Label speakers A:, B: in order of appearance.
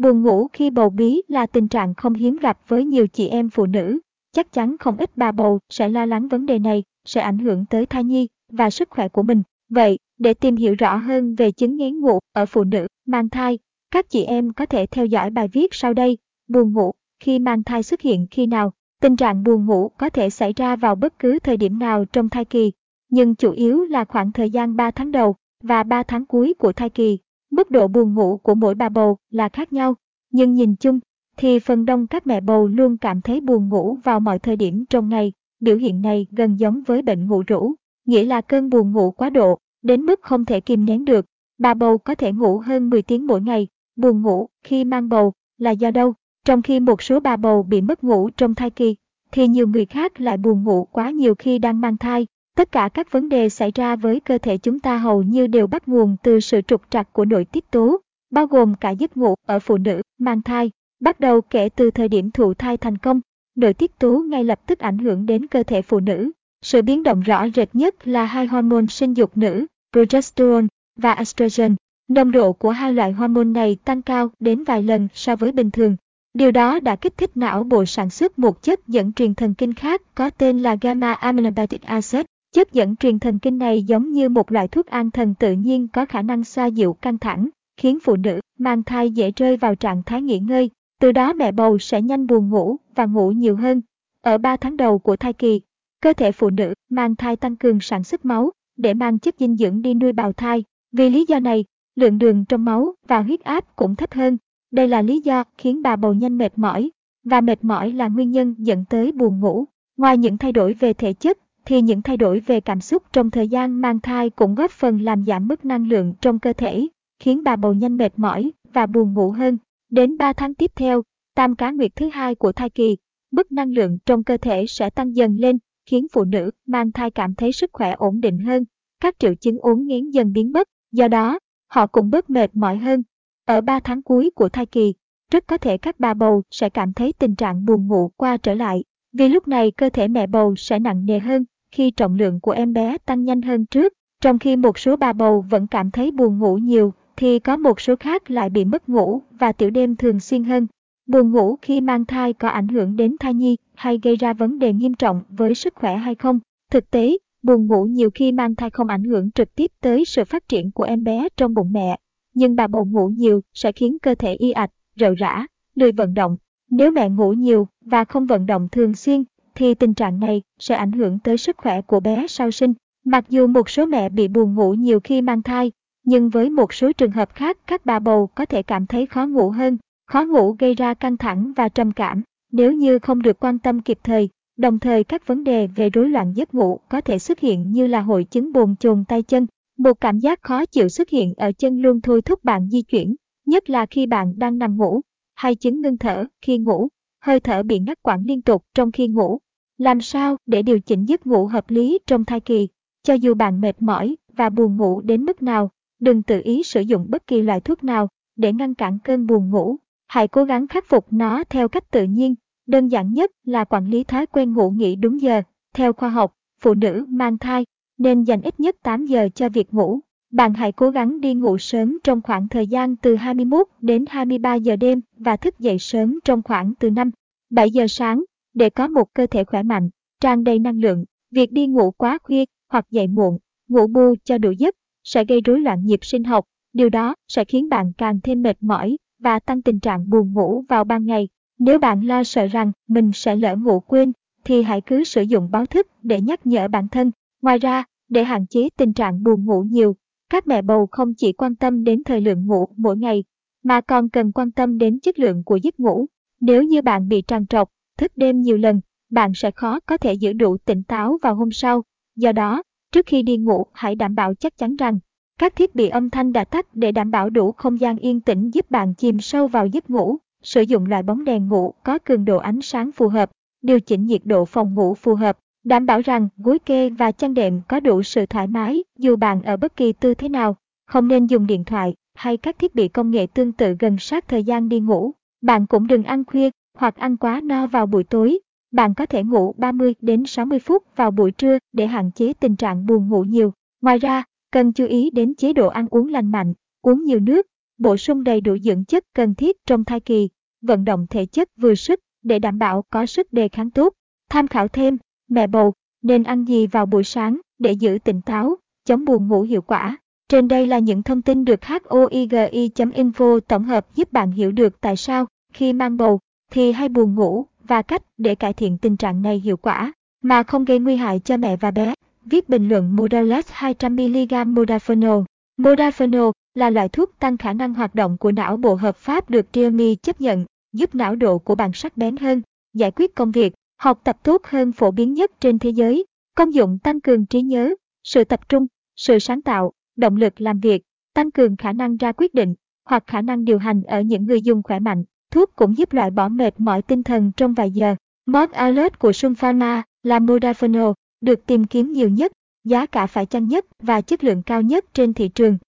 A: Buồn ngủ khi bầu bí là tình trạng không hiếm gặp với nhiều chị em phụ nữ. Chắc chắn không ít bà bầu sẽ lo lắng vấn đề này sẽ ảnh hưởng tới thai nhi và sức khỏe của mình. Vậy, để tìm hiểu rõ hơn về chứng nghén ngủ ở phụ nữ mang thai, các chị em có thể theo dõi bài viết sau đây. Buồn ngủ khi mang thai xuất hiện khi nào? Tình trạng buồn ngủ có thể xảy ra vào bất cứ thời điểm nào trong thai kỳ, nhưng chủ yếu là khoảng thời gian 3 tháng đầu và 3 tháng cuối của thai kỳ. Mức độ buồn ngủ của mỗi bà bầu là khác nhau, nhưng nhìn chung thì phần đông các mẹ bầu luôn cảm thấy buồn ngủ vào mọi thời điểm trong ngày. Biểu hiện này gần giống với bệnh ngủ rũ, nghĩa là cơn buồn ngủ quá độ, đến mức không thể kìm nén được. Bà bầu có thể ngủ hơn 10 tiếng mỗi ngày. Buồn ngủ khi mang bầu là do đâu? Trong khi một số bà bầu bị mất ngủ trong thai kỳ, thì nhiều người khác lại buồn ngủ quá nhiều khi đang mang thai. Tất cả các vấn đề xảy ra với cơ thể chúng ta hầu như đều bắt nguồn từ sự trục trặc của nội tiết tố, bao gồm cả giấc ngủ ở phụ nữ mang thai. Bắt đầu kể từ thời điểm thụ thai thành công, nội tiết tố ngay lập tức ảnh hưởng đến cơ thể phụ nữ. Sự biến động rõ rệt nhất là hai hormone sinh dục nữ, progesterone và estrogen. Nồng độ của hai loại hormone này tăng cao đến vài lần so với bình thường. Điều đó đã kích thích não bộ sản xuất một chất dẫn truyền thần kinh khác có tên là gamma aminobutyric acid. Chất dẫn truyền thần kinh này giống như một loại thuốc an thần tự nhiên có khả năng xoa dịu căng thẳng, khiến phụ nữ mang thai dễ rơi vào trạng thái nghỉ ngơi. Từ đó mẹ bầu sẽ nhanh buồn ngủ và ngủ nhiều hơn. Ở 3 tháng đầu của thai kỳ, cơ thể phụ nữ mang thai tăng cường sản xuất máu để mang chất dinh dưỡng đi nuôi bào thai. Vì lý do này, lượng đường trong máu và huyết áp cũng thấp hơn. Đây là lý do khiến bà bầu nhanh mệt mỏi, và mệt mỏi là nguyên nhân dẫn tới buồn ngủ. Ngoài những thay đổi về thể chất, thì những thay đổi về cảm xúc trong thời gian mang thai cũng góp phần làm giảm mức năng lượng trong cơ thể, khiến bà bầu nhanh mệt mỏi và buồn ngủ hơn. Đến 3 tháng tiếp theo, tam cá nguyệt thứ hai của thai kỳ, mức năng lượng trong cơ thể sẽ tăng dần lên, khiến phụ nữ mang thai cảm thấy sức khỏe ổn định hơn. Các triệu chứng uống nghiến dần biến mất, do đó, họ cũng bớt mệt mỏi hơn. Ở 3 tháng cuối của thai kỳ, rất có thể các bà bầu sẽ cảm thấy tình trạng buồn ngủ qua trở lại, vì lúc này cơ thể mẹ bầu sẽ nặng nề hơn khi trọng lượng của em bé tăng nhanh hơn trước. Trong khi một số bà bầu vẫn cảm thấy buồn ngủ nhiều, thì có một số khác lại bị mất ngủ và tiểu đêm thường xuyên hơn. Buồn ngủ khi mang thai có ảnh hưởng đến thai nhi hay gây ra vấn đề nghiêm trọng với sức khỏe hay không? Thực tế, buồn ngủ nhiều khi mang thai không ảnh hưởng trực tiếp tới sự phát triển của em bé trong bụng mẹ, nhưng bà bầu ngủ nhiều sẽ khiến cơ thể y ạch, rệu rã, lười vận động. Nếu mẹ ngủ nhiều và không vận động thường xuyên, thì tình trạng này sẽ ảnh hưởng tới sức khỏe của bé sau sinh. Mặc dù một số mẹ bị buồn ngủ nhiều khi mang thai, nhưng với một số trường hợp khác các bà bầu có thể cảm thấy khó ngủ hơn. Khó ngủ gây ra căng thẳng và trầm cảm nếu như không được quan tâm kịp thời. Đồng thời các vấn đề về rối loạn giấc ngủ có thể xuất hiện như là hội chứng bồn chồn tay chân, một cảm giác khó chịu xuất hiện ở chân luôn thôi thúc bạn di chuyển, nhất là khi bạn đang nằm ngủ, hay chứng ngưng thở khi ngủ, hơi thở bị ngắt quãng liên tục trong khi ngủ. Làm sao để điều chỉnh giấc ngủ hợp lý trong thai kỳ? Cho dù bạn mệt mỏi và buồn ngủ đến mức nào, đừng tự ý sử dụng bất kỳ loại thuốc nào để ngăn cản cơn buồn ngủ. Hãy cố gắng khắc phục nó theo cách tự nhiên. Đơn giản nhất là quản lý thói quen ngủ nghỉ đúng giờ. Theo khoa học, phụ nữ mang thai nên dành ít nhất 8 giờ cho việc ngủ. Bạn hãy cố gắng đi ngủ sớm trong khoảng thời gian từ 21 đến 23 giờ đêm và thức dậy sớm trong khoảng từ 5, 7 giờ sáng để có một cơ thể khỏe mạnh, tràn đầy năng lượng. Việc đi ngủ quá khuya hoặc dậy muộn, ngủ bù cho đủ giấc sẽ gây rối loạn nhịp sinh học. Điều đó sẽ khiến bạn càng thêm mệt mỏi và tăng tình trạng buồn ngủ vào ban ngày. Nếu bạn lo sợ rằng mình sẽ lỡ ngủ quên, thì hãy cứ sử dụng báo thức để nhắc nhở bản thân. Ngoài ra, để hạn chế tình trạng buồn ngủ nhiều, các mẹ bầu không chỉ quan tâm đến thời lượng ngủ mỗi ngày, mà còn cần quan tâm đến chất lượng của giấc ngủ. Nếu như bạn bị trằn trọc, thức đêm nhiều lần, bạn sẽ khó có thể giữ đủ tỉnh táo vào hôm sau. Do đó, trước khi đi ngủ hãy đảm bảo chắc chắn rằng các thiết bị âm thanh đã tắt để đảm bảo đủ không gian yên tĩnh giúp bạn chìm sâu vào giấc ngủ. Sử dụng loại bóng đèn ngủ có cường độ ánh sáng phù hợp, điều chỉnh nhiệt độ phòng ngủ phù hợp, đảm bảo rằng gối kê và chăn đệm có đủ sự thoải mái dù bạn ở bất kỳ tư thế nào. Không nên dùng điện thoại hay các thiết bị công nghệ tương tự gần sát thời gian đi ngủ. Bạn cũng đừng ăn khuya hoặc ăn quá no vào buổi tối. Bạn có thể ngủ 30 đến 60 phút vào buổi trưa để hạn chế tình trạng buồn ngủ nhiều. Ngoài ra, cần chú ý đến chế độ ăn uống lành mạnh, uống nhiều nước, bổ sung đầy đủ dưỡng chất cần thiết trong thai kỳ, vận động thể chất vừa sức để đảm bảo có sức đề kháng tốt. Tham khảo thêm, mẹ bầu nên ăn gì vào buổi sáng để giữ tỉnh táo, chống buồn ngủ hiệu quả. Trên đây là những thông tin được HOIGI.info tổng hợp giúp bạn hiểu được tại sao khi mang bầu thì hay buồn ngủ và cách để cải thiện tình trạng này hiệu quả mà không gây nguy hại cho mẹ và bé. Viết bình luận Modalat 200mg Modafinil. Modafinil là loại thuốc tăng khả năng hoạt động của não bộ hợp pháp được Triome chấp nhận, giúp não độ của bạn sắc bén hơn, giải quyết công việc, học tập tốt hơn phổ biến nhất trên thế giới. Công dụng tăng cường trí nhớ, sự tập trung, sự sáng tạo, động lực làm việc, tăng cường khả năng ra quyết định hoặc khả năng điều hành ở những người dùng khỏe mạnh. Thuốc cũng giúp loại bỏ mệt mỏi tinh thần trong vài giờ. Mod Alert của Sun Pharma là Modafinil, được tìm kiếm nhiều nhất, giá cả phải chăng nhất và chất lượng cao nhất trên thị trường.